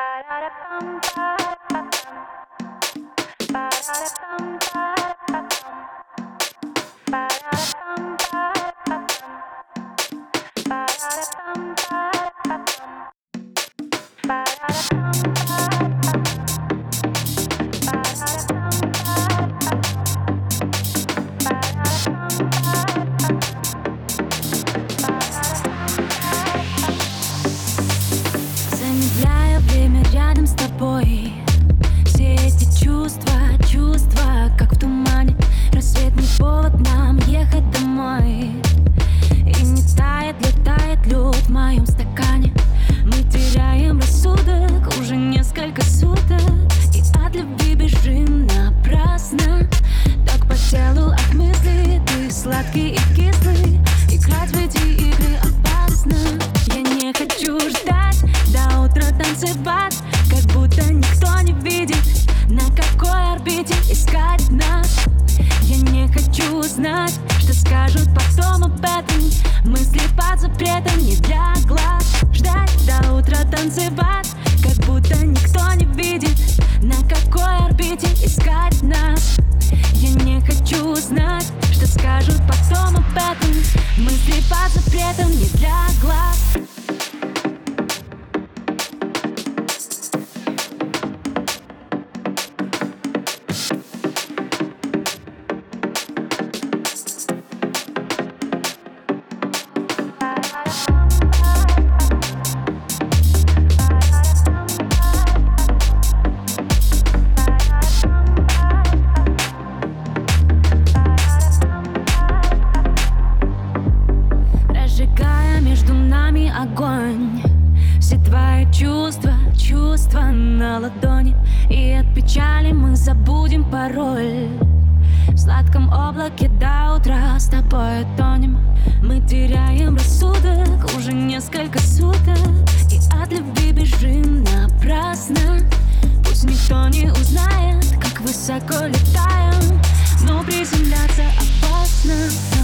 Bye. Стакане Мы теряем рассудок уже несколько суток. И от любви бежим напрасно. Так по телу от мысли Ты сладкий и кислый. Играть в эти игры опасно. Я не хочу ждать. До утра танцевать. Как будто никто не видит На какой орбите искать нас. Я не хочу знать, что скажут потом об этом. Мысли под запретом не для Утра танцевать Как будто никто не видит На какой орбите искать нас Сжигая между нами огонь. Все твои чувства, чувства на ладони. И от печали мы забудем пароль. В сладком облаке до утра с тобой тонем. Мы теряем рассудок уже несколько суток. И от любви бежим напрасно. Пусть никто не узнает, как высоко летаем. Но приземляться опасно.